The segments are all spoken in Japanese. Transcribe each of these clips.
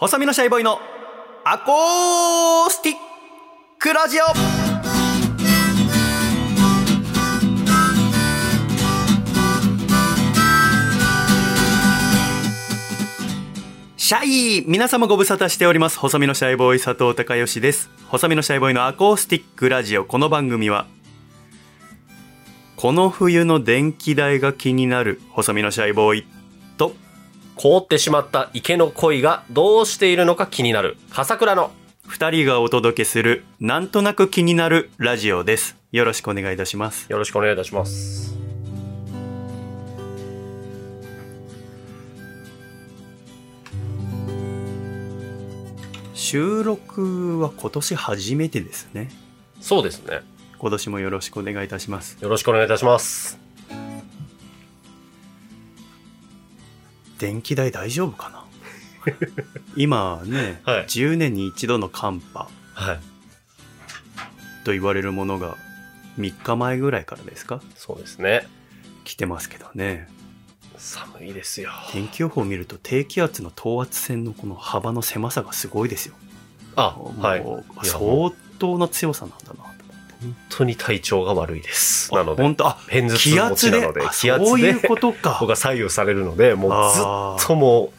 細身のシャイボーイのアコースティックラジオシャイ皆様ご無沙汰しております。細身のシャイボーイ佐藤孝義です。細身のシャイボーイのアコースティックラジオ。この番組は、この冬の電気代が気になる細身のシャイボーイと、凍ってしまった池の鯉がどうしているのか気になる笠倉の二人がお届けするなんとなく気になるラジオです。よろしくお願いいたします。よろしくお願いいたします収録は今年初めてですね。そうですね今年もよろしくお願いいたします。よろしくお願いいたします電気代大丈夫かな？今ね、はい。10年に一度の寒波はい。と言われるものが3日前ぐらいからですか？そうですね。来てますけどね。寒いですよ。天気予報を見ると低気圧の等圧線のこの幅の狭さがすごいですよ。あもうはい相当な強さなんだな。と。本当に体調が悪いです。なので本当？あ偏頭痛気持ちなのであ気圧でそういうことか。僕。が左右されるのでもうずっともう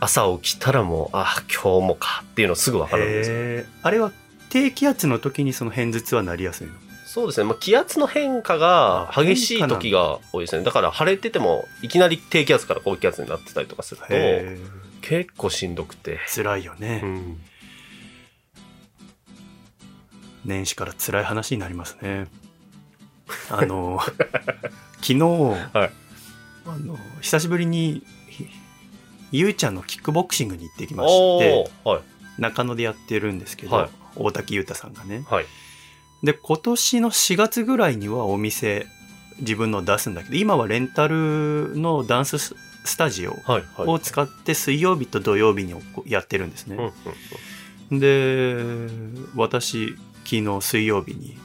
朝起きたらもうあ今日もかっていうのすぐ分かるんですあれは低気圧の時にその偏頭痛はなりやすいの？そうですね、まあ、気圧の変化が激しい時が多いですね。だ。から晴れててもいきなり低気圧から高気圧になってたりとかするとへ結構しんどくて、ー辛いよね、うん、年始から辛い話になりますね。あの昨日、あの久しぶりにひゆうちゃんのキックボクシングに行ってきましおてーはい。中野でやってるんですけど、はい。大滝優太さんがね。はい。で今年の4月ぐらいにはお店自分の出すんだけど今はレンタルのダンスススタジオはいはい。を使って水曜日と土曜日にやってるんですうんねう。ん。で私昨日水曜日に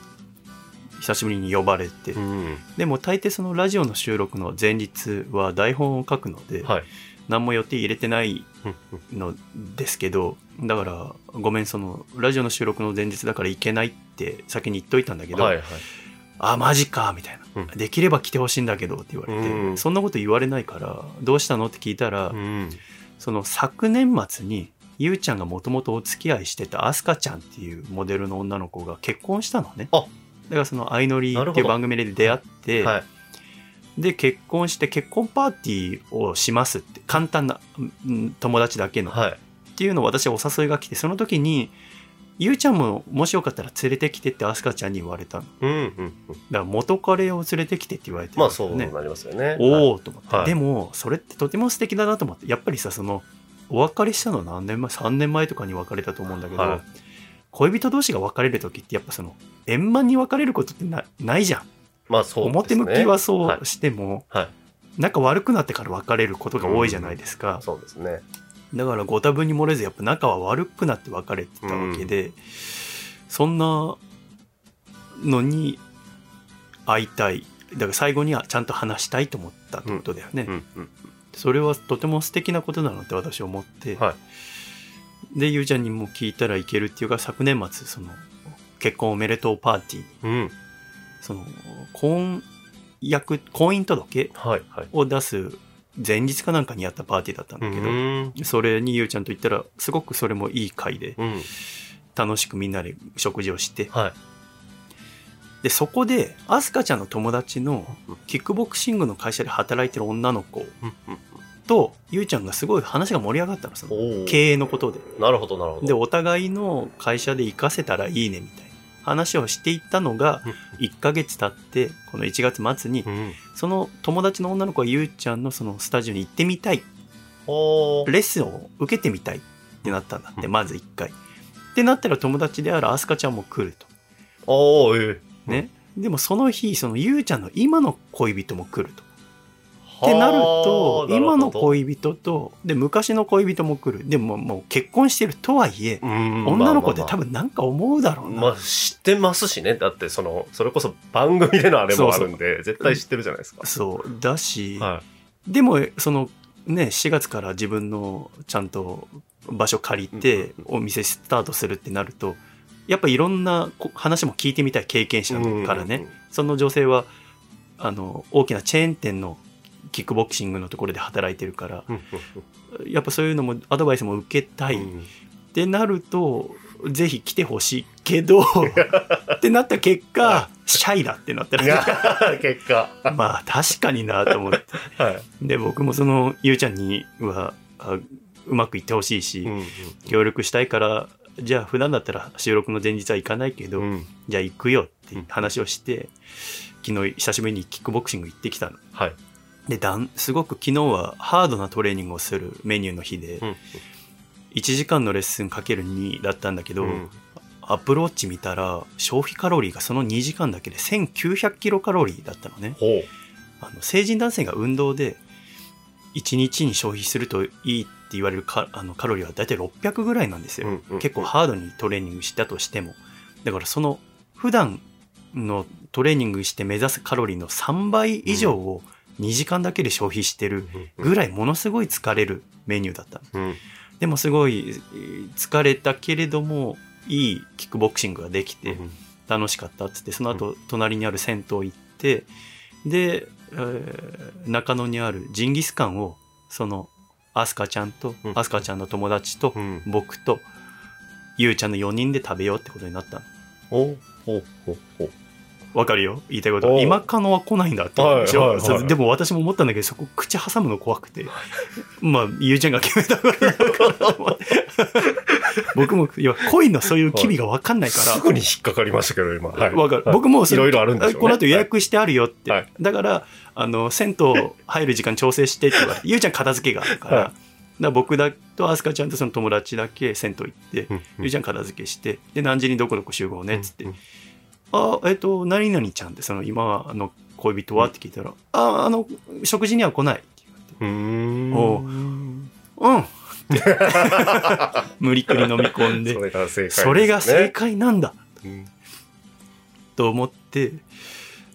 久しぶりに呼ばれて、うん。でも大抵そのラジオの収録の前日は台本を書くので、はい。何も予定入れてないのですけどだからごめんそのラジオの収録の前日だから行けないって先に言っといたんだけど、はいはい。あマジかみたいな、うん。できれば来てほしいんだけどって言われて、うん。そんなこと言われないからどうしたの？って聞いたら、うん。その昨年末にゆうちゃんがもともとお付き合いしてたアスカちゃんっていうモデルの女の子が結婚したのね。あ。だからその相乗りっていう番組で出会って、はい。で結婚して結婚パーティーをしますって簡単なうん友達だけの、はい。っていうのを私はお誘いが来てその時にゆうちゃんももしよかったら連れてきてってアスカちゃんに言われたの。だかうんうん。うんら元彼を連れてきてって言われてるまあそうなりますよね。おおと思って、はい。でもそれってとても素敵だなと思って。やっぱりさそのお別れしたの何年前？3年前とかに別れたと思うんだけど、はい。恋人同士が別れる時ってやっぱその円満に別れることってなないじゃん、まあそうです表ね向きはそはうしても、はい。仲悪くなってから別れることが多いじゃないですか、そうですね。だからご多分に漏れずやっぱ仲は悪くなって別れてたわけで、そんなのに会いたい。だから最後にはちゃんと話したいと思ったってことだよね、うん。うんそれはとても素敵なことなのって私は思って、はい。でゆうちゃんにも聞いたらいけるっていうか昨年末その結婚おめでとうパーティーにうん。その婚約婚姻届はいはい。を出す前日かなんかにやったパーティーだったんだけど、うん。それにゆうちゃんと言ったらすごくそれもいい会でうん。楽しくみんなで食事をしてはい。でそこでアスカちゃんの友達のキックボクシングの会社で働いてる女の子とゆうちゃんがすごい話が盛り上がったのその経営のことで。なるほどなるほど。でお互いの会社で活かせたらいいねみたいな話をしていったのが1ヶ月経ってこの1月末にうん。その友達の女の子はゆうちゃんのそのスタジオに行ってみたい。レッスンを受けてみたいってなったんだってうん。まず1回。ってなったら友達であるアスカちゃんも来ると。おーええ。ね、でもその日そのゆうちゃんの今の恋人も来るとってなると今の恋人とで昔の恋人も来る。でももう結婚してるとはいえ女の子って多分なんか思うだろうな、まあ知ってますしね。だってそのそれこそ番組でのあれもあるんで絶対知ってるじゃないですか。そう。だし、はでもそのね、4月から自分のちゃんと場所借りてうんお店スタートするってなると、やっぱいろんなこ話も聞いてみたい経験者からね、その女性は、あの、大きなチェーン店のキックボクシングのところで働いてるから、うんやっぱそういうのもアドバイスも受けたい。うんってなると、ぜひ来てほしいけど、ってなった結果、シャイだってなったいら、や 結果。まあ確かになと思って。はい。で、僕もその、ゆうちゃんには、あうまくいってほしいし、うん協力したいから、じゃあ普段だったら収録の前日は行かないけど、うん。じゃあ行くよって話をして、昨日久しぶりにキックボクシング行ってきたの。はいで、だん、すごく昨日はハードなトレーニングをするメニューの日で、うん1時間のレッスンかける2だったんだけど、うんアップローチ見たら消費カロリーがその2時間だけで1900キロカロリーだったのね。あの成人男性が運動で1日に消費するといいって言われるカあのカロリーは大体600ぐらいなんですよ。うんうん結構ハードにトレーニングしたとしても。だからその普段のトレーニングして目指すカロリーの3倍以上を2時間だけで消費してるぐらいものすごい疲れるメニューだったの。うん。でもすごいえー疲れたけれどもいいキックボクシングができて楽しかったっつってその後隣にある銭湯行ってで、えー中野にあるジンギスカンをそのアスカちゃんとうん。アスカちゃんの友達とうん。僕とゆうちゃんの4人で食べようってことになったの。ほうほうほうほうわかるよ。言いたいこと。今カノは来ないんだって。思うでしょ、はいはい。はいでも私も思ったんだけどそこ口挟むの怖くて。まあゆうちゃんが決めたから。だから僕もいや恋のそういう機微が分かんないから、すぐに引っかかりましたけど今。はい。わかる。はい。僕もいろいろあるんでしょうね。この後予約してあるよって。はい。だから、あの、銭湯入る時間調整してって言われて、ゆうちゃん片付けがあるから、はい。だ僕だとアスカちゃんとその友達だけ銭湯行って、うんゆうちゃん片付けして、で、何時にどこどこ集合ねっつって、うんあ、えっ、と、何々ちゃんって、その今の恋人は？って聞いたら、あ、あの、食事には来ない。ってうーん。おう。言われて。うん。無理くり飲み込んで。そ、れが正解ね。それが正解なんだ。うん。と思って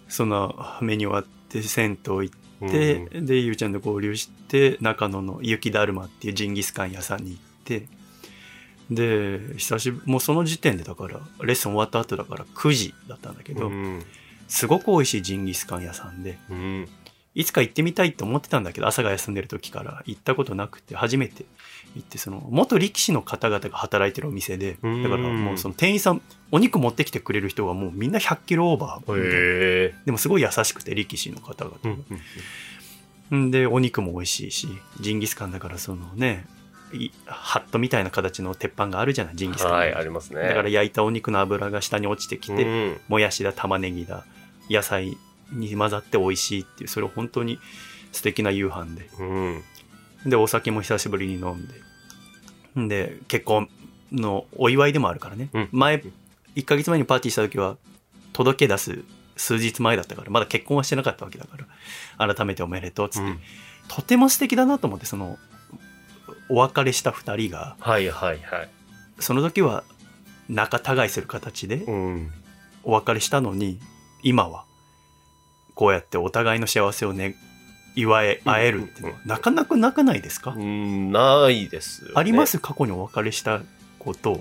そのメニュー終わって銭湯行って、でゆうちゃんと合流して中野の雪だるまっていうジンギスカン屋さんに行ってで久しぶりもうその時点でだからレッスン終わった後だから9時だったんだけど、うん。すごく美味しいジンギスカン屋さんでうん。いつか行ってみたいと思ってたんだけど朝が休んでる時から行ったことなくて初めて行ってその元力士の方々が働いてるお店でうん。だからもうその店員さんお肉持ってきてくれる人がもうみんな100キロオーバーでもすごい優しくて力士の方々うんでお肉も美味しいしジンギスカンだからそのねいハットみたいな形の鉄板があるじゃないジンギスカン、はいありますね。だから焼いたお肉の脂が下に落ちてきて、うんもやしだ玉ねぎだ野菜に混ざって美味しいっていうそれ本当に素敵な夕飯で。うん。でお酒も久しぶりに飲んで。んで結婚のお祝いでもあるからね、うん。前1ヶ月前にパーティーした時は届け出す数日前だったからまだ結婚はしてなかったわけだから改めておめでとうっつって、うん。とても素敵だなと思ってそのお別れした2人がはいはいはい。その時は仲違いする形でうん。お別れしたのに今はこうやってお互いの幸せをね祝え合えるっていうのはなかなかなかないですか、うんないですよね。あります過去にお別れしたこと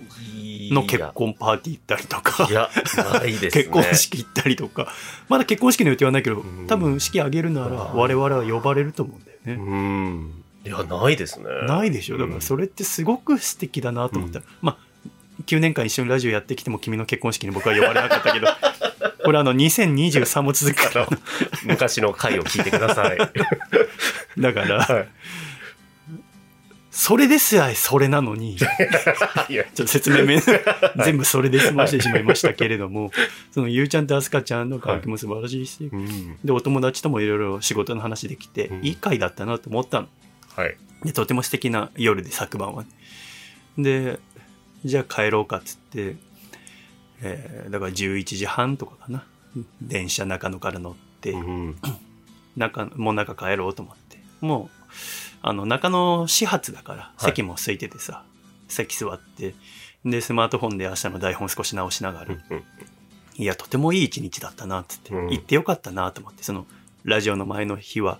の結婚パーティー行ったりとかいやないですね。結婚式行ったりとか。まだ結婚式の予定はないけどうん。多分式挙げるなら我々は呼ばれると思うんだよね、うんいやないですね。ないでしょ？だからそれってすごく素敵だなと思った。ら、まあ9年間一緒にラジオやってきても君の結婚式に僕は呼ばれなかったけど これあの2023も続くから。昔の回を聞いてください。だからはい。それですやそれなのに ちょっと説明め全部それで済ましてしまいましたけれどもそのゆうちゃんとあすかちゃんの関係も素晴らしいし、うん。でお友達ともいろいろ仕事の話できて、うん。いい回だったなと思ったのはい。でとても素敵な夜で昨晩は。ねでじゃあ帰ろうかっつって、えーだから11時半とかかな。電車中野から乗って、うん中もう中帰ろうと思って。もうあの中野始発だからい。席も空いててさ、席座ってでスマートフォンで明日の台本少し直しながら、うん。いやとてもいい一日だったなっつって、うん。行ってよかったなと思ってそのラジオの前の日は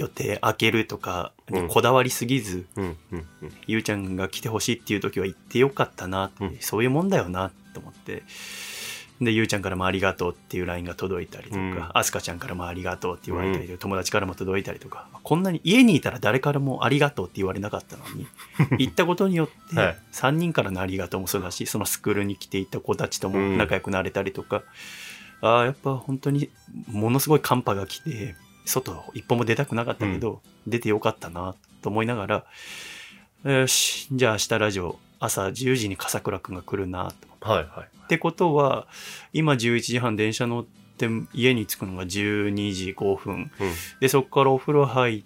予定開けるとかうん。にこだわりすぎず、うんうんうん。ゆうちゃんが来てほしいっていう時は行ってよかったなって、うん。そういうもんだよなと思って。でゆうちゃんからもありがとうっていう LINE が届いたりとうん。かあすかちゃんからもありがとうって言われたりとか、友達からも届いたりとかこんなに家にいたら誰からもありがとうって言われなかったのに 行ったことによってはい。3人からのありがとうもそうだしそのスクールに来ていた子たちとも仲良くなれたりとか、ああやっぱ本当にものすごい寒波が来て外一歩も出たくなかったけど、出てよかったなと思いながらよしじゃあ明日ラジオ朝10時に笠倉くんが来るなとはいはい。ってことは今11時半電車乗って家に着くのが12時5分でそこからお風呂入っ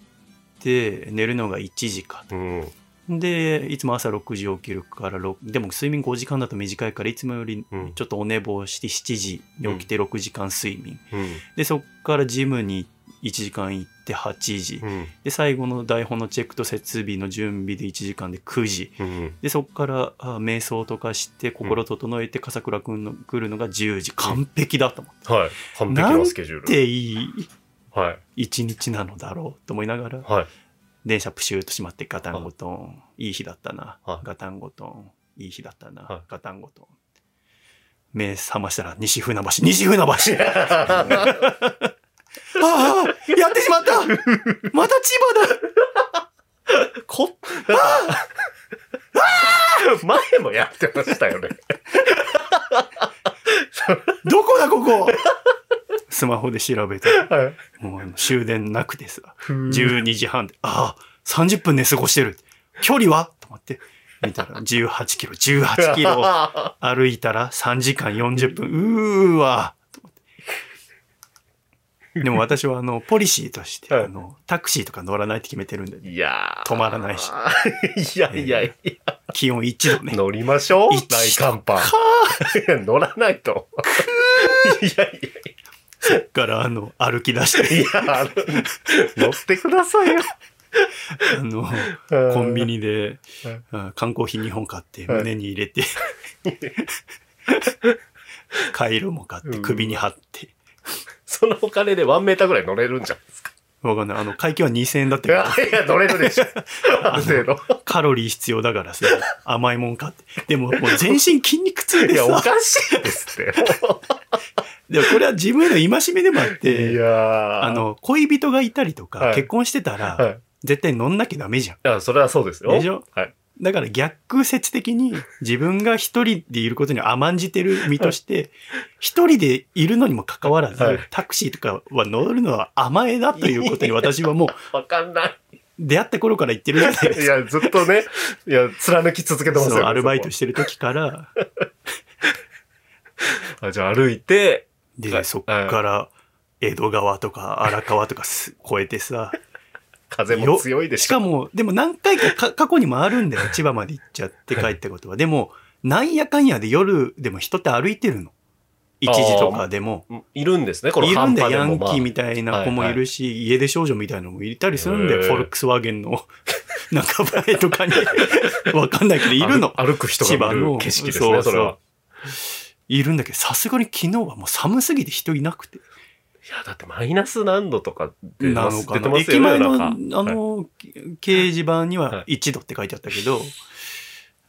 て寝るのが1時かうん。うん。でいつも朝6時起きるからろでも睡眠5時間だと短いからいつもよりうんちょっとお寝坊して7時に起きて6時間睡眠、うん。でそこからジムに1時間行って8時、うん。で最後の台本のチェックと設備の準備で1時間で9時。うん。でそこからあ瞑想とかして心整えて笠倉くんの来るのが10時。完璧だと思って、はい。完璧なスケジュール。ってい。い。一日なのだろうと思いながらはい。電車プシューと閉まってガタンゴトン。いい日だったな、はい。ガタンゴトン。いい日だったな、はい。ガタンゴトン。目覚ましたら西船橋。西船橋 ああやってしまったまた千葉だこ、前もやってましたよね。どこだここ？スマホで調べてはい。もう終電なくてさふ12時半で、ああ、30分寝過ごしてる。距離は？と思って、見たら18キロ、18キロ歩いたら3時間40分。うーわ でも私はあの、ポリシーとして、はい。あの、タクシーとか乗らないって決めてるんで、いやー。止まらないし。いやいやいや、気温1度ね。乗りましょう。一大寒波。乗らないと。いやいーからあの、歩き出して、や、いや、乗ってくださいよ。あの、コンビニで、あ缶コーヒー2本買ってはい。胸に入れて、カイロも買って首に貼って、そのお金でワンメーターぐらい乗れるんじゃないですか？わかんない。あの、会計は2000円だったいやけど、いや、乗れるでしょ。ある程度。カロリー必要だからさ、甘いもん買って。でも、もう全身筋肉痛いや、おかしいですって。でもこれは自分への戒めでもあっいて、やーあ、の、恋人がいたりとか、はい結婚してたら、はい。い絶対乗んなきゃダメじゃん。や、それはそうですよ。でしょ？はい。だから逆説的に自分が一人でいることに甘んじてる身として、一人でいるのにもかかわらず、はいタクシーとかは乗るのは甘えだということに私はもうわかんない。出会った頃から言ってるじゃないですか。いや、ずっとね、いや、貫き続けてますよそう、ね。アルバイトししてる時から、あ、じゃあ歩いて、で、はいそっから、江戸川とか荒川とかす越えてさ、風も強いでしょ。しかも、でも何回かか過去にもあるんだよ。千葉まで行っちゃって帰ったことは。でも、なんやかんやで夜でも人って歩いてるの。1時とかでも。いるんですね、このいるんだよ、ヤンキーみたいな子もいるし、家出少女みたいなのもいたりするんだよ。フォルクスワーゲンの中前とかに。わかんないけど、いるの。歩歩く人が見る景色ですね、それは。いるんだけど、さすがに昨日はもう寒すぎて人いなくて。いや、だってマイナス何度とか出なますのかな。駅前の、あの、掲示板にははい。1度って書いてあったけど、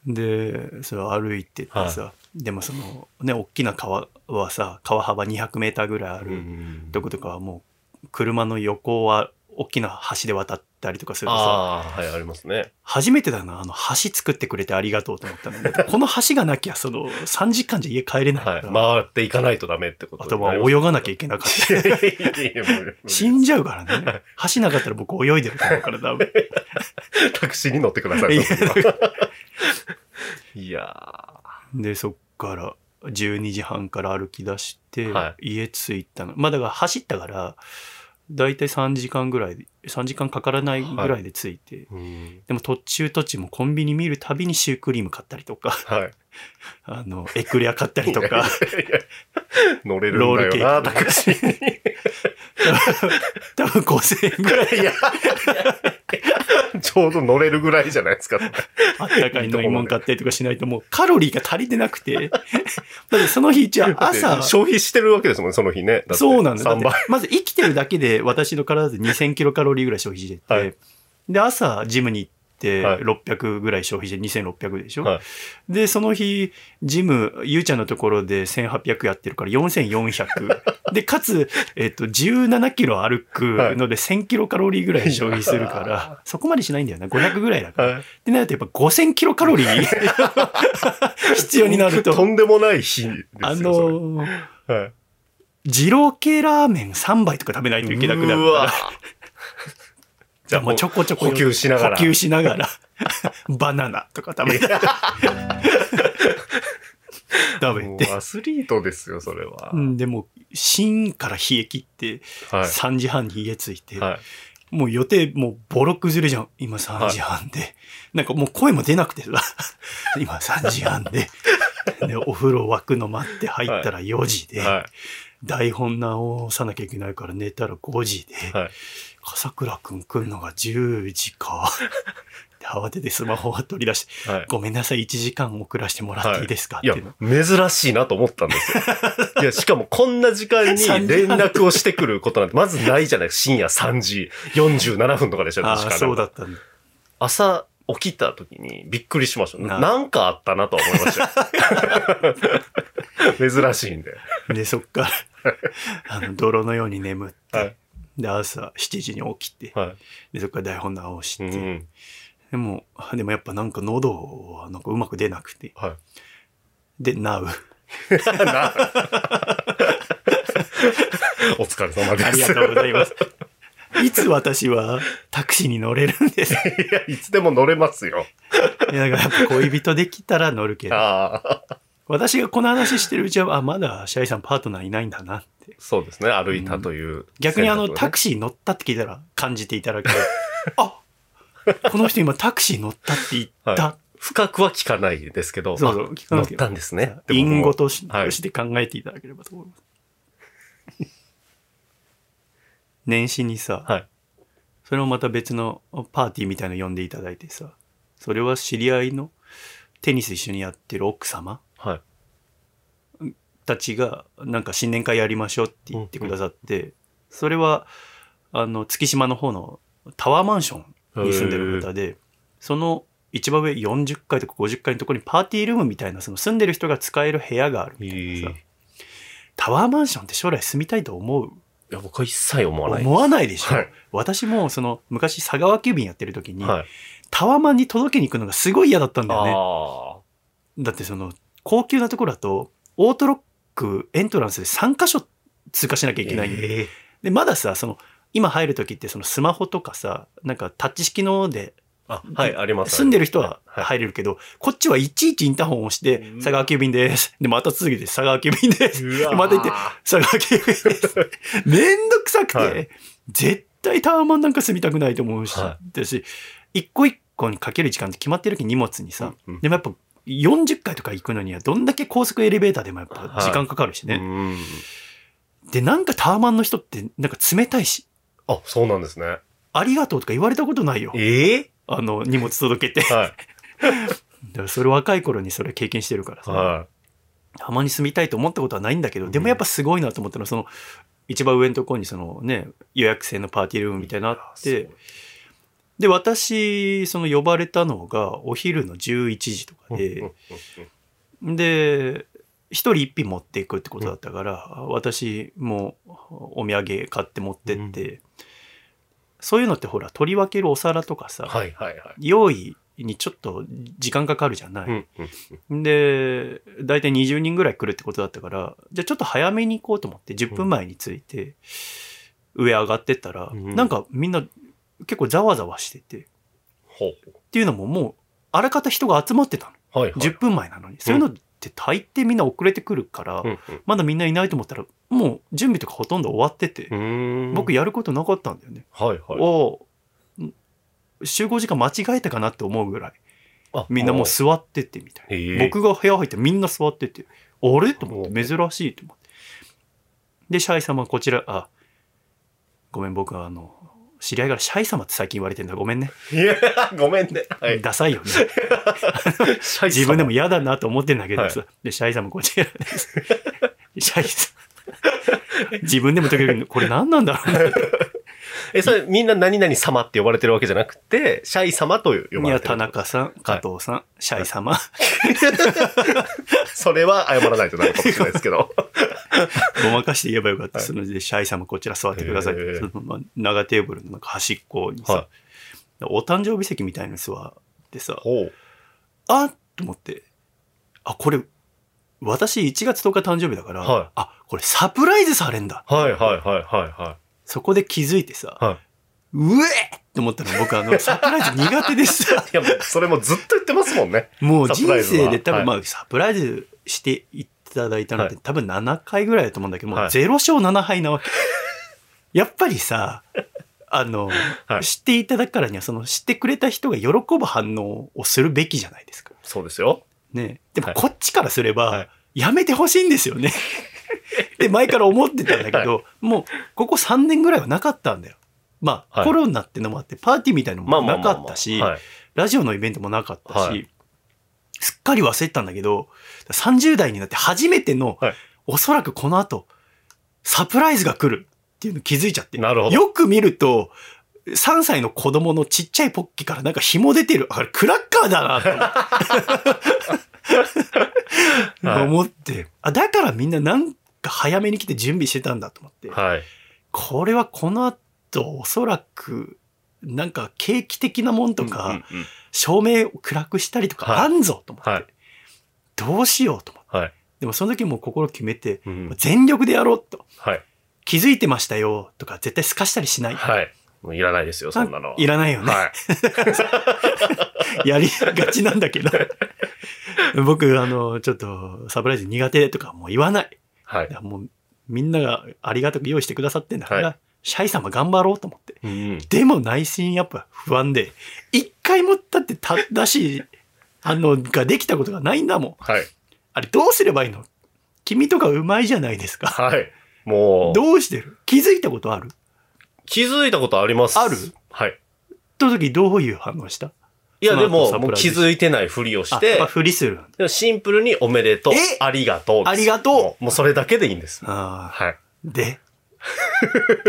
で、それ歩いてってさ、でもその、ね、大きな川はさ、川幅200メーターぐらいあうるん。とことかはもう、車の横は大きな橋で渡ったりとかするとさ、ああ、はい、ありますね。初めてだな、あの、橋作ってくれてありがとうと思ったの。この橋がなきゃ、その、3時間じゃ家帰れないかはい。ら、回っていかないとダメってことあとは泳がなきゃいけなかった。死んじゃうからね。橋なかったら僕泳いでると思うから多分。タクシーに乗ってください。いやで、そっから12時半から歩き出して、は家着いたの。まあだから走ったから、だいたい3時間ぐらいで、3時間かからないぐらいで着いて、ーうんでも途中途中もコンビニ見るたびにシュークリーム買ったりとか、はい。あの、エクレア買ったりとか、いやいや乗れるんロールだよな、ケーキタクシーに。多分5000円ぐらい。いや、ちちょうど乗れるぐらいじゃないですか。あったかい飲み物買ったりとかしないともうカロリーが足りてなくて。だってその日、じゃあ朝、消費してるわけですもんね、その日ね。そうなんだ。だっ3て倍。まず生きてるだけで私の体で2000キロカロリーぐらい消費してて、はいで、朝ジムに行ってはい600ぐらい消費して2600でしょ、はいで、その日、ジム、ゆうちゃんのところで1800やってるから4400。で、かつ、えっと、17キロ歩くので1000キロカロリーぐらい消費するから、そこまでしないんだよな。500ぐらいだから。はいってなるとやっぱ5000キロカロリー 必要になると。とんでもない日ですよ。あのー、はい二郎系ラーメン3杯とか食べないといけなくなるから。じゃあもうちょこちょこ補給しながら補給しながら バナナとか食べて 食べもうて、アスリートですよ、それは。うん、でも芯から冷え切ってはい。3時半に家着いて、はい。もう予定もうボロ崩れじゃん今3時半で、なんかもう声も出なくてさ 今3時半ででお風呂沸くの待って入ったら4時で、は台本直さなきゃいけないから寝たら5時で、い。はい。笠倉くん来るのが10時か。で 慌ててスマホを取り出して、はい。ごめんなさい、1時間遅らせてもらっていいですか、いやっていうの。、珍しいなと思ったんですよ。いや、しかもこんな時間に3時連半絡をしてくることなんてまずないじゃない深夜3時47分とかでしょ、ああ、確かそうだったんだ。朝起きた時にびっくりしました。ななんかあったなとは思いましたよ。珍しいんで。で、そっから、あの、泥のように眠って、はい。で、朝7時に起きて、はい。で、そっから台本直して、うん。でも、でもやっぱなんか喉はなんかうまく出なくて、はい。で、なう。お疲れ様です。ありがとうございます。いつ私はタクシーに乗れるんです？いや、いつでも乗れますよ。いや、だからやっぱ恋人できたら乗るけど。私がこの話してるうちは、あ、まだシャイさんパートナーいないんだなって。そうですね。歩いたという、逆にあの、タククシー乗ったって聞いたら感じていただける。あこの人今タクシー乗ったって言った。は深くは聞かないですけど、そうそうあ聞乗ったんですね。隠語とし,、はいて考えていただければと思います。年始にさ、はい。それもまた別のパーティーみたいなの呼んでいただいてさ、それは知り合いのテニス一緒にやってる奥様はい。たちが、なんか新年会やりましょうって言ってくださって、それは、あの、月島の方のタワーマンションに住んでる方で、その一番上40階とか50階のところにパーティールームみたいな、その住んでる人が使える部屋があるみたいなさ、タワーマンションって将来住みたいと思う？いや、僕は一切思わない。思わないでしょ、はい私もその昔佐川急便やってる時に、はい。タワマンに届けに行くのがすごい嫌だったんだよね。あだってその高級なところだとオートロックエントランスで3箇所通過しなきゃあ。いけない。んで、え。でまださその今入る時ってそのスマホとかさなんかタッチ式のであ、はい、あります。住んでる人ははい。入れるけど、こっちはいちいちインターホンを押してうん「佐川急便です」でまた続けて「佐川急便です」また言って「佐川急便です」めんどくさくて、はい。絶対タワマンなんか住みたくないと思うし、はだし一個一個にかける時間って決まってるけど荷物にさ、うんうん。でもやっぱ40回とか行くのにはどんだけ高速エレベーターでもやっぱ時間かかるしね、うん。でなんかタワマンの人ってなんか冷たいし。あ、そうなんですね。ありがとうとか言われたことないよ。ええあの荷物届けて。はい。だからそれ若い頃にそれ経験してるからさ、はたまに住みたいと思ったことはないんだけど、でもやっぱすごいなと思ったのは、その、一番上のところにそのね、予約制のパーティールームみたいなのあって、で、私、その呼ばれたのがお昼の11時とかい。で、で、一人一品持っていくってことだったから、私もお土産買って持ってって、そういうのってほら、取り分けるお皿とかさ、はいはいはい。用意にちょっと時間かかるじゃない。うんうんで、大体20人ぐらい来るってことだったから、じゃあちょっと早めに行こうと思って、10分前に着いて、上上がってったら、うんなんかみんな結構ざわざわしてて、っほていうのももう、あらかた人が集まってたの。う。はいはい。10分前なのに。そういうのって大抵みんな遅れてくるから、うんまだみんないないと思ったら、もう準備とかほとんど終わってて、うん。僕やることなかったんだよね。はいはい。おん集合時間間違えたかなって思うぐらい。あみんなもう座っててみたいな。へえ僕が部屋入ってみんな座ってて、あれ？と思って、珍しいと思って。で、シャイ様こちら、あ、ごめん、僕はあの、知り合いからシャイ様って最近言われてんだ。ごめんね。いや、ごめんね。はい。ダサいよね。シャイ様自分でも嫌だなと思ってんだけどさ。はで、シャイ様こちらです。シャイ様。自分でも時々、これ何なんだろうな。え、それみんな何々様って呼ばれてるわけじゃなくて、シャイ様と呼ばれてる。いや、田中さん、加藤さん、シャイ様。それは謝らないとなるかもしれないですけど。ごまかして言えばよかった。はいそので、シャイ様こちら座ってください。そのまあ長テーブルのなんか端っこにさ、はお誕生日席みたいに座ってさ。あっと思って、あ、これ、私1月10日誕生日だから、はいあ、これサプライズされんだ。はいはいはいはいはそこで気づいてさ、い。はうえって思ったの僕あの、サプライズ苦手でさ、い。いや、もうそれもずっと言ってますもんね。もう人生で多分、はいまあサプライズしていただいたのって、はい多分7回ぐらいだと思うんだけども、はい0勝7敗なわけ。やっぱりさ、あの、はい知っていただくからには、その知ってくれた人が喜ぶ反応をするべきじゃないですか。そうですよ。ね。でもはいこっちからすれば、はいやめてほしいんですよね。で、前から思ってたんだけど、もう、ここ3年ぐらいはなかったんだよ。まあ、はいコロナってのもあって、パーティーみたいのもなかったし、はい。ラジオのイベントもなかったし、はいすっかり忘れてたんだけど、30代になって初めての、はいおそらくこの後、サプライズが来るっていうの気づいちゃって。なるほどよく見ると、3歳の子供のちっちゃいポッキからなんか紐出てる。あれ、クラッカーだなと 思って。あ、だからみんななんか早めに来て準備してたんだと思って。はい。これはこの後、おそらく、なんか景気的なもんとか、うんうん照明を暗くしたりとかはいあんぞと思って、はいどうしようと思って。はい。でもその時もう心決めて、うん全力でやろうと。はい。気づいてましたよとか絶対透かしたりしない。はい。もういらないですよ、そんなのは。いらないよね。はい。やりがちなんだけど。僕、あの、ちょっとサプライズ苦手とかもう言わない。はいもうみんながありがたく用意してくださってんだから、はシャイ様頑張ろうと思って。うん。でも内心やっぱ不安で、一回もだって正しい反応ができたことがないんだもん。はい。あれどうすればいいの？君とかうまいじゃないですか。はい。もう、どうしてる？気づいたことある？気づいたことあります。ある？はい。と時どういう反応した？いや、でも、もう気づいてないふりをしあ、てやっぱ、ふりする。シンプルにおめでとうえ？ありがとう。ありがとうもう。もうそれだけでいいんです。ああ。はい。で？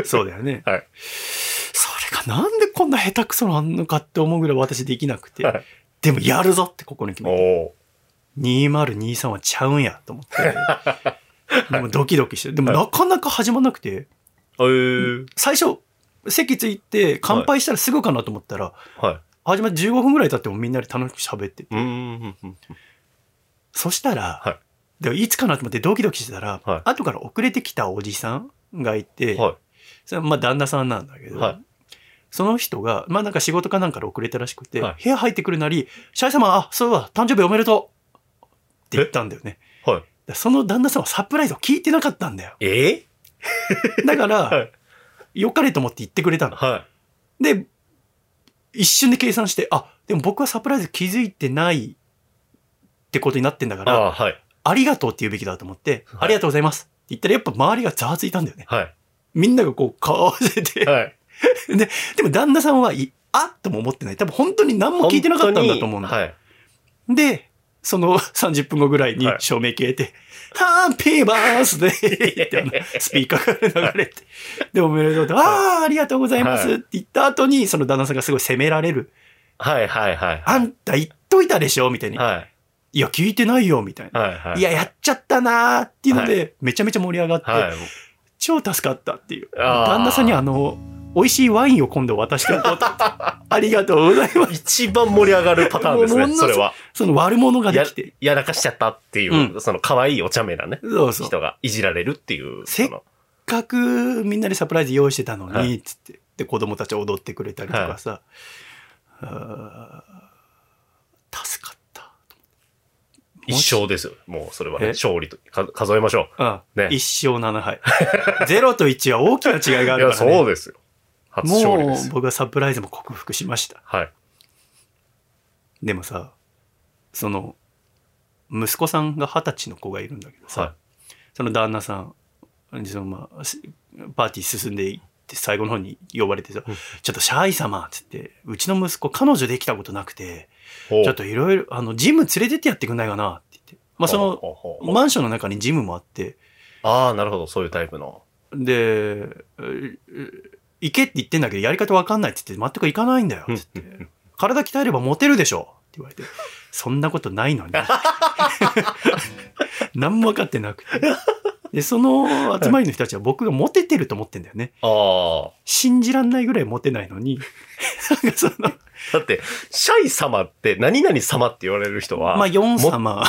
そうだよね。はい。それがなんでこんな下手くそなんのかって思うぐらい私できなくて。はいでもやるぞって心に決めて。お2023はちゃうんやと思って。でもドキドキして。でもなかなか始まんなくて。ー。えー。最初、席ついて乾杯したらすぐかなと思ったら、はい。始まって15分ぐらい経ってもみんなで楽しく喋ってて。うーん。そしたら、はいでもいつかなと思ってドキドキしてたら、はい後から遅れてきたおじさんがいて、はい。それはまあ旦那さんなんだけど、はいその人が、まあなんか仕事かなんかで遅れたらしくて、はい部屋入ってくるなり、シャイ様、あ、そうだ、誕生日おめでとうって言ったんだよね。はい。でその旦那さんはサプライズを聞いてなかったんだよ。え？だから、はい良かれと思って言ってくれたの。はで、一瞬で計算して、あ、でも僕はサプライズ気づいてないってことになってんだかい。ら、あはい。ありがとうって言うべきだと思って、はいありがとうございます言ったらやっぱ周りがざわついたんだよね。はい。みんながこう顔合わせて、はい。で、でも旦那さんはい、あっとも思ってない。多分本当に何も聞いてなかったんだと思うんだ。はい。で、その30分後ぐらいにはい照明消えて、ハッピーバースデー ってあのスピーカーから流れて、で、おめでとうって、ああ、ありがとうございますって言った後に、その旦那さんがすごい責められる。はい。はい。はい。あんた言っといたでしょみたいに。はい。いや、聞いてないよみたいな。はい。はい。いや、やっちゃったなーっていうので、めちゃめちゃ盛り上がって、はい。超助かったっていう。旦那さんにあの、美味しいワインを今度渡しておこうと。ありがとうございます。一番盛り上がるパターンですね、それは。その悪者がでやきて。やらかしちゃったっていう、うその可愛いお茶目なね、そうそう。人がいじられるっていう。せっかくみんなでサプライズ用意してたのに、はいつって。で、子供たち踊ってくれたりとかさ。あー助かった。一生ですよ。もうそれはね、え？勝利とか数えましょあね一勝7敗。0と1は大きな違いがあう。いや、るからね。そうですよ。初勝利もですよ。う僕はサプライズも克服しました。はい。でもさ、その、息子さんが二十歳の子がいるんだけどさ、はい。その旦那さん、そのまあ、しパーティー進んでいって最後の方に呼ばれてさ、うんちょっとシャイ様っつって、うちの息子彼女できたことなくて、ちょっといろいろ、あの、ジム連れてってやってくんないかなって言って。まあその、マンションの中にジムもあって、ああ、なるほど、そういうタイプの。で、行けって言ってんだけど、やり方わかんないって言って、全く行かないんだよ、つって。体鍛えればモテるでしょって言われて、そんなことないのに。何も分かってなくて。で、その集まりの人たちは僕がモテてると思ってんだよね。あ信じらんないぐらいモテないのに、なんかその、あ。だって、シャイ様って何々様って言われる人は、まあ、ヨン様、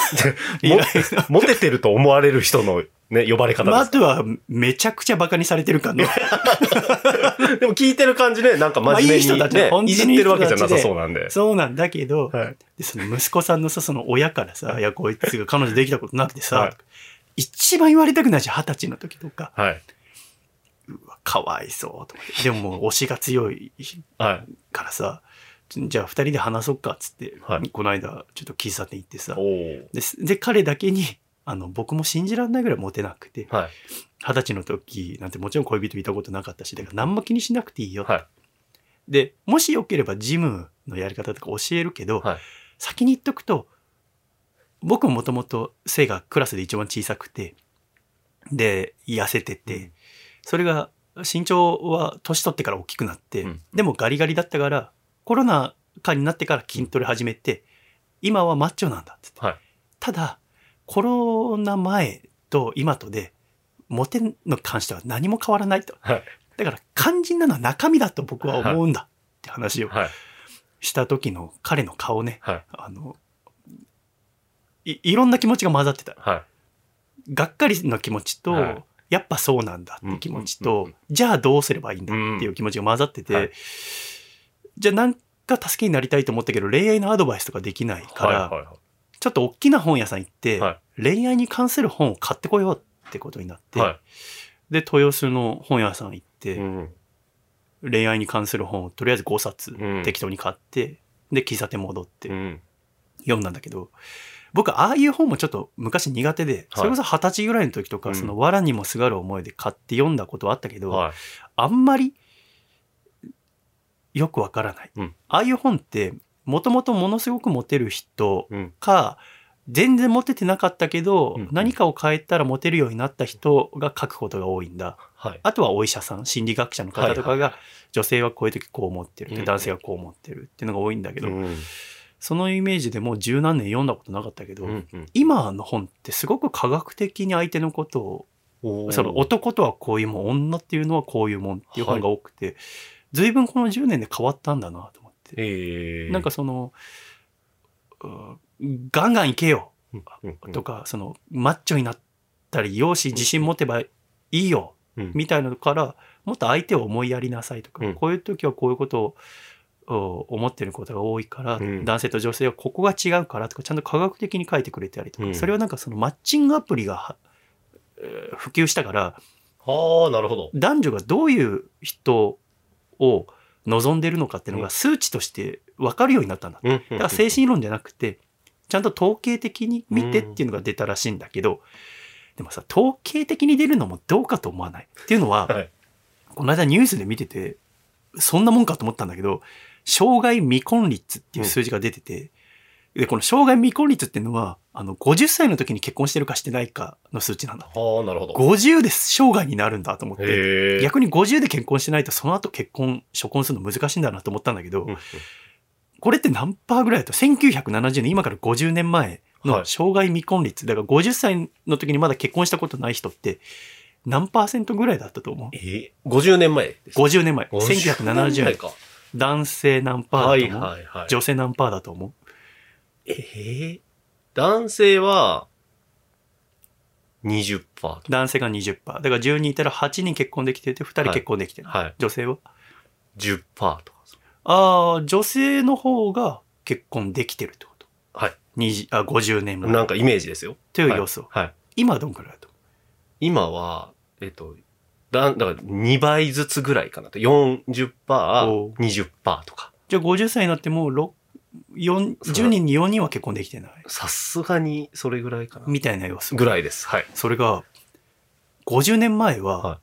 モテてると思われる人のね、呼ばれ方まあ、あでとは、めちゃくちゃバカにされてるかの。す。でも聞いてる感じね、なんか真面目まあいい人にたちね、いじってるわけじゃなさそうなんで。そうなんだけど、はいでその息子さんのさ、その親からさ、いや、こいつが彼女できたことなくてさ、はい一番言われたくないし、二十歳の時とか、はい。うわかわいそうと思って。でももう推しが強いはい。からさ、じゃあ二人で話そっかっつって、はいこの間ちょっと喫茶店行ってさ、でで、彼だけに、あの、僕も信じられないぐらいモテなくて、はい。二十歳の時なんてもちろん恋人いたことなかったし、だから何も気にしなくていいよ。はい。で、もしよければジムのやり方とか教えるけど、はい。先に言っとくと、僕ももともと背がクラスで一番小さくて、で、痩せてて、それが身長は年取ってから大きくなって、うんでもガリガリだったから、コロナ禍になってから筋トレ始めて、今はマッチョなんだっつって。はい。ただ、コロナ前と今とで、モテの関しては何も変わらないと。はい。だから肝心なのは中身だと僕は思うんだって話をはい。した時の彼の顔ね。はい。あの、い、いろんな気持ちが混ざってた。はい。がっかりの気持ちと、はいやっぱそうなんだって気持ちと、うんうんうんじゃあどうすればいいんだっていう気持ちが混ざってて、はいじゃあなんか助けになりたいと思ったけど、恋愛のアドバイスとかできないから、はい。はい。ちょっと大きな本屋さん行って、は恋愛に関する本を買ってこようってことになって、はで、豊洲の本屋さん行って、い。うん。恋愛に関する本をとりあえず5冊うん適当に買って、で、喫茶店戻ってうん。読んだんだけど、僕、ああいう本もちょっと昔苦手で、それこそ二十歳ぐらいの時とか、うんその、藁にもすがる思いで買って読んだことはあったけど、はい。あんまりよくわからない。うんああいう本って、もともとものすごくモテる人うん。か、全然モテてなかったけど、うん何かを変えたらモテるようになった人が書くことが多いんだ。はい。あとはお医者さん、心理学者の方とかがはいはいはい、女性はこういう時こう思ってる、うん男性はこう思ってるっていうのが多いんだけど、うん。そのイメージでもう十何年読んだことなかったけど、うん。うん今の本ってすごく科学的に相手のことを、その男とはこういうもん、女っていうのはこういうもんっていう本が多くて、随分この10年で変わったんだなと思って。ええ。なんかその、うんガンガンいけよとか、その、マッチョになったり、容姿自信持てばいいようんみたいなのから、もっと相手を思いやりなさいとか、うんこういう時はこういうことをお思ってることが多いから、うん男性と女性はここが違うからとか、ちゃんと科学的に書いてくれてたりとか、うんそれはなんかそのマッチングアプリがは、えー普及したから、はあ、なるほど。男女がどういう人を望んでるのかっていうのうんが数値として分かるようになったんだ。うん。だだから精神論じゃなくて、ちゃんと統計的に見てっていうのが出たらしいんだけど、でもさ、統計的に出るのもどうかと思わない。っていうのは、はい。この間ニュースで見てて、そんなもんかと思ったんだけど、障害未婚率っていう数字が出てて、で、この障害未婚率っていうのは、あの、50歳の時に結婚してるかしてないかの数値なんだ。はあ、なるほど。50で生涯になるんだと思って。逆に50で結婚してないとその後結婚、初婚するの難しいんだなと思ったんだけど、これって何パーぐらいだと ?1970 年、今から50年前はいの障害未婚率。だから50歳の時にまだ結婚したことない人って何パーセントぐらいだったと思う？えー、50年前ですか ?50 年前。50年1970年。前か。男性何パはいーだと思う、はいはい。女性何パーだと思う？えー、男性は20%とか。男性が20%。だから10人いたら8人結婚できてて2人結婚できてる。はい。女性は？10%とか。ああ、女性の方が結婚できてるってこと？はい。20あ50年前なんかイメージですよ。という要素。はい。はい今はどんくらいだと今は、えっと、だ、だから2倍ずつぐらいかなと。40%、お20%とか。じゃあ50歳になっても6 4そう10人に4人は結婚できてない。さすがにそれぐらいかな。みたいな要素。ぐらいです。はい。それが、50年前は、は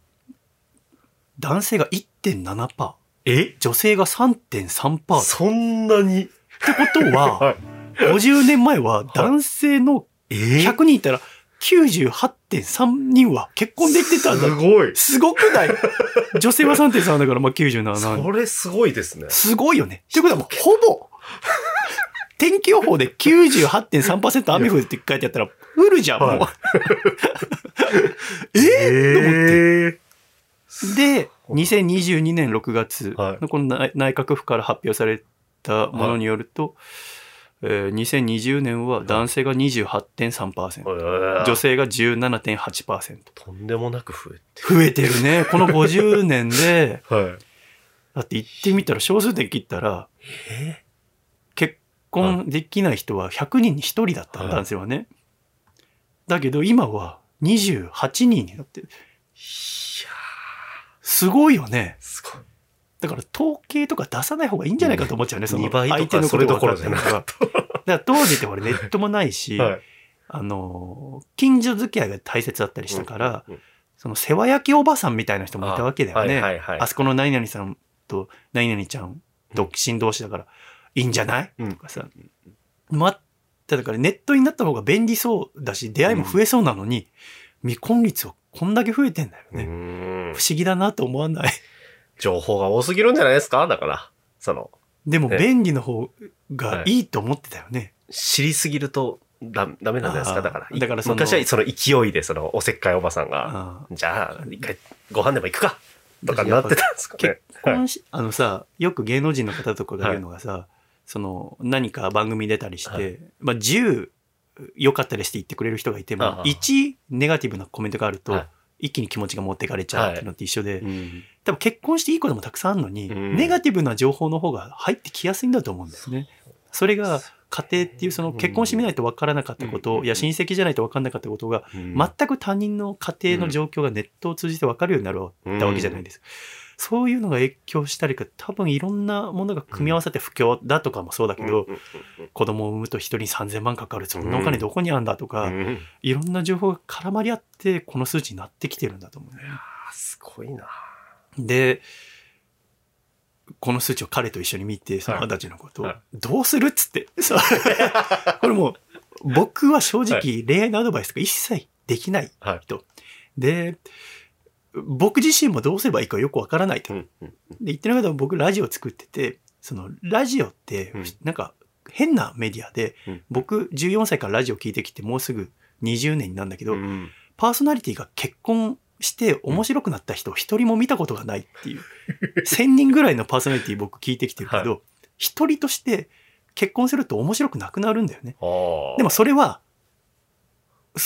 男性が1.7%、え？女性が3.3%。っそんなに？てことは、はい。50年前は男性のえ？100人いたら98.3人は結婚できてたんだす。ごい。すごくない？女性は3.3だから、まあ97人。それすごいですね。すごいよね。っていうことはもう、ほぼ、天気予報で98.3%雨降るって書いてあったら、降るじゃん、もう。はいええで、2022年6月はいのこの内内閣府から発表されたものによると、えー2020年は男性が28.3%、女性が17.8%。とんでもなく増えて。増えてるね。この50年で、はい。だって行ってみたら小数点切ったら、え結婚できない人は100人に1人だったの、はい男性はね。だけど今は28人になってる。いやすごいよね。だから統計とか出さない方がいいんじゃないかと思っちゃうね。その2倍と相手のかそれどころじゃなかってるから。だから当時ってほら ネットもないし、はい。あの、近所付き合いが大切だったりしたから、うんうんその世話焼きおばさんみたいな人もいたわけだよね。はいはいはいあそこの何々さんと何々ちゃん、独身同士だから、いいんじゃない、うんとかさ。まっただからネットになった方が便利そうだし、出会いも増えそうなのに、未婚率はこんだけ増えてんだようね。ん不思議だなと思わない？情報が多すぎるんじゃないですか？だから、その、でもね便利の方がいいと思ってたよね。知りすぎるとダダメなんじゃないですか？だから。だから昔はその勢いで、その、おせっかいおばさんが、じゃあ、一回ご飯でも行くかとかなってたんですかね。結。婚し、あのさ、よく芸能人の方とかが言うのがさ、その、何か番組出たりして、はい。まあ、10良かったですって言ってくれる人がいても、ああ1ネガティブなコメントがあると、はい。一気に気持ちが持ってかれちゃうっていうのって一緒で、うん多分結婚していいこともたくさんあるのに、うん。ネガティブな情報の方が入ってきやすいんだと思うんだよね。それが家庭っていうその結婚してみないと分からなかったこと、うん。いや親戚じゃないと分からなかったことが、うん。全く他人の家庭の状況がネットを通じて分かるようになるわけじゃないです。か。そういうのが影響したりか、多分いろんなものが組み合わさって不況だとかもそうだけど、うん子供を産むと一人に3000万かかる、そんなお金どこにあるんだとか、うん。いろんな情報が絡まり合って、この数値になってきてるんだと思うね。あーすごいな。で、この数値を彼と一緒に見て、そのはい二十歳のことを、はいどうするっつって。これもう、僕は正直恋愛のアドバイスとか一切できないはい。人。で、僕自身もどうすればいいかよくわからないと。で、言ってなかったら僕ラジオ作ってて、そのラジオってうん、なんか変なメディアで、うん僕14歳からラジオ聞いてきてもうすぐ20年になるんだけど、うんパーソナリティが結婚して面白くなった人一人も見たことがないっていう。1000人ぐらいのパーソナリティ僕聞いてきてるけど、一人として結婚すると面白くなくなるんだよね。でもそれは、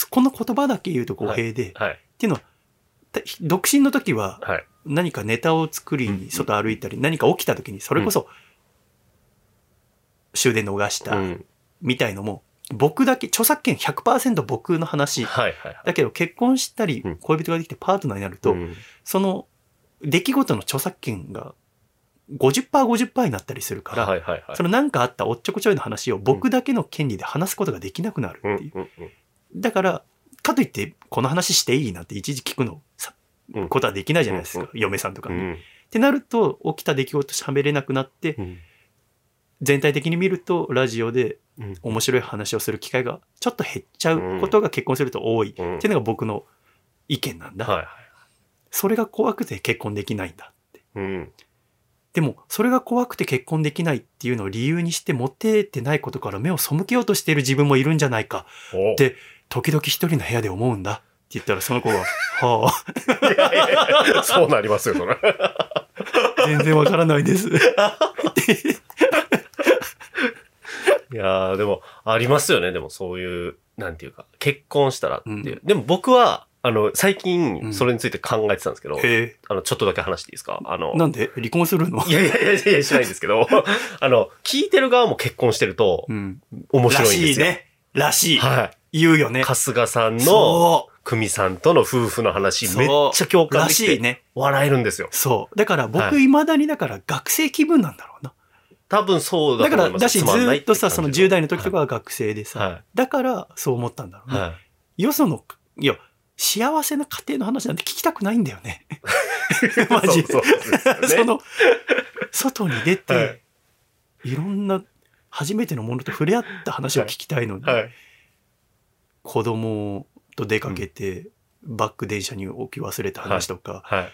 この言葉だけ言うと語弊で、はい。っていうのは、た独身の時ははい。何かネタを作りに外歩いたり、何か起きた時にそれこそ終電逃したうんみたいのも、僕だけ、著作権100%僕の話。はいはいはい。だけど結婚したりうん恋人ができてパートナーになると、うんその出来事の著作権が 50%50% になったりするから、はいはいはい。その何かあったおっちょこちょいの話を僕だけの権利で話すことができなくなるっていう。うんうんうんだから、かといって、この話していいなんて一時聞くのことはできないじゃないですか。うん嫁さんとかに。っうんてなると、起きた出来事喋れなくなって、うん全体的に見ると、ラジオでうん面白い話をする機会がちょっと減っちゃうことが結婚すると多い。うんっていうのが僕の意見なんだ。はいはい。それが怖くて結婚できないんだって。うん。でも、それが怖くて結婚できないっていうのを理由にして、モテてないことから目を背けようとしている自分もいるんじゃないか。おで時々一人の部屋で思うんだ。って言ったら、その子が、はあ、いやいやそうなりますよ、それ。全然わからないです。いやーでも、ありますよね。でもそういう、なんていうか、結婚したらっていう。うんでも僕は、あの、最う近、んそれについて考えてたんですけど、へあの、ちょっとだけ話していいですか？あのえ、、なんで？離婚するの？いやいやいやいや、しないんですけど、あの、聞いてる側も結婚してるとうん。面白らいんですよ。しいね。らしい。は言うよねい。。春日さんの、そ久美さんとの夫婦の話、めっちゃ共う。ら感できて、しいね。笑えるんですよ。そう。だからは僕、い未だにだから学生気分なんだろうな。多分そうだだから。だし、ずっとさ、その10代の時とかはは学生でさ、はいだからそう思ったんだろうね。はい。よその、いや、幸せな家庭の話なんて聞きたくないんだよね。マジで。そうそうねその、外に出て、はいい、ろんな初めてのものと触れ合った話を聞きたいのに、はい。子供と出かけて、バック電車に置き忘れた話とか、はい。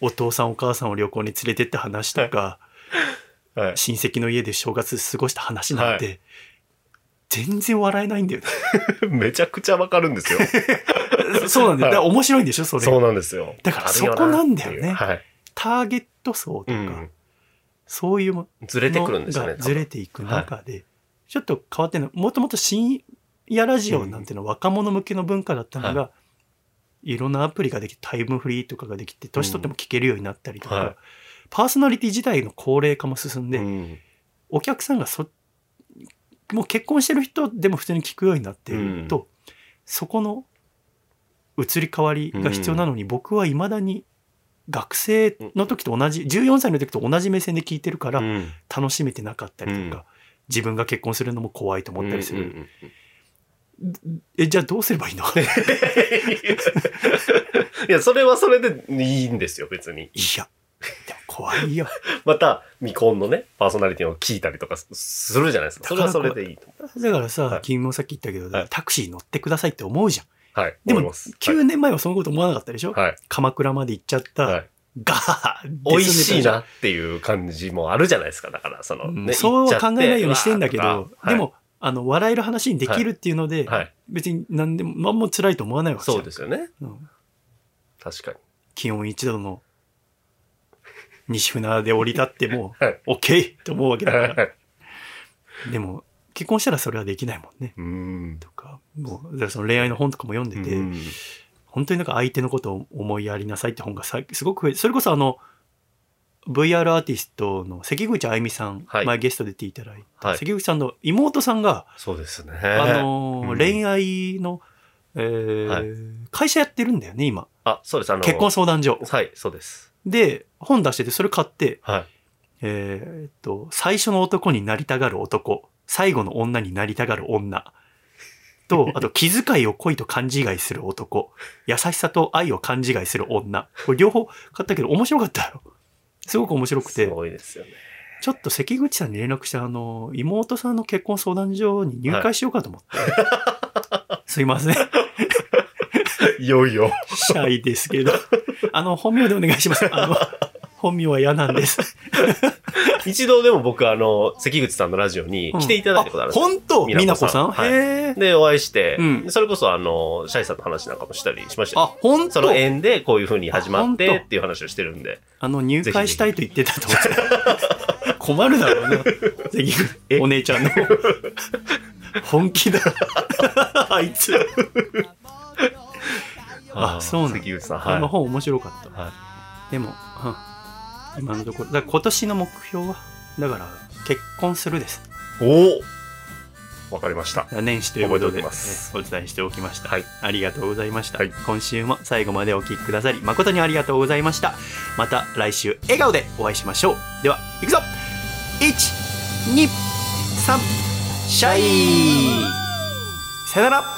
お父さんお母さんを旅行に連れてった話とか、はい。親戚の家で正月過ごした話なんて、全然笑えないんだよね。めちゃくちゃわかるんですよ。そうなんだよ。だ面白いんでしょ、それ。そうなんですよ。だからそこなんだよねはい。ターゲット層とか、うん。そういうもずれてくるんですよね。ずれていく中で、ちょっと変わってんの、もともと深夜ラジオなんていうのは若者向けの文化だったのが、い、ろんなアプリができて、タイムフリーとかができて、年取っても聞けるようになったりとか、はいパーソナリティ自体の高齢化も進んで、うん。お客さんがそ、もう結婚してる人でも普通に聞くようになってると、そこの移り変わりが必要なのに、僕はいまだに学生の時と同じ、14歳の時と同じ目線で聞いてるから、うん。楽しめてなかったりとか、うん。自分が結婚するのも怖いと思ったりする。うんうんうん。え、じゃあどうすればいいの？いや、それはそれでいいんですよ、別に。いや、怖いよ。また、未婚のね、パーソナリティを聞いたりとかすするじゃないですか。それはそれでいいと思だからさ、はい君もさっき言ったけど、はいタクシー乗ってくださいって思うじゃん。う。はい。でも、思います9年前はそのこと思わなかったでしょ、はい。鎌倉まで行っちゃった、はい。ガー 美味しいなっっていう感じもあるじゃないですか。だから、その、ね。そうは考えないようにしてんだけどで、も、あの、笑える話にできるっていうので。別に何でも、何も辛いと思わないわけそうですよね。うん確かに。気温1度の西船で降り立っても、はい。OK! と思うわけだから。はいでも、結婚したらそれはできないもんね。うん。とか、もう、その恋愛の本とかも読んでて、うん本当になんか相手のことを思いやりなさいって本がさすごくそれこそあの、VR アーティストの関口あゆみさん、はい前ゲスト出ていただいた、はい関口さんの妹さんが、そうですね。あのーうん恋愛の、えーはい会社やってるんだよね、今。あ、そうです。あの、結婚相談所。はい、そうです。で、本出してて、それ買って、はい。えーっと、最初の男になりたがる男、最後の女になりたがる女。と、あと、気遣いを恋と勘違いする男、優しさと愛を勘違いする女。これ両方買ったけど面白かったよ。すごく面白くすて、ごいですよね。ちょっと関口さんに連絡して、あの、妹さんの結婚相談所に入会しようかと思って。すいません。いよいよ。シャイですけど。あの、本名でお願いします。あの、本名は嫌なんです。一度でも僕、あの、関口さんのラジオに来ていただいたことあるんですよ。本当？美奈子さんはい。で、お会いして、うんそれこそ、あの、シャイさんの話なんかもしたりしましたあよ。、本当？その縁でこういう風に始まってっていう話をしてるんで。あの、入会したいと言ってたと思って。困るだろうな。関口え？お姉ちゃんの。本気だ。あいつ。あそうなんだ関口さん。あのは本面白かった。い。はい。でも、うん今のところ、だ今年の目標は、だから、結婚するです。おおわかりました。年始ということで、お伝えしておきました。はい。ありがとうございました。はい今週も最後までお聞きくださり、誠にありがとうございました。また来週、笑顔でお会いしましょう。では、いくぞ !1、2、3、シャイさよなら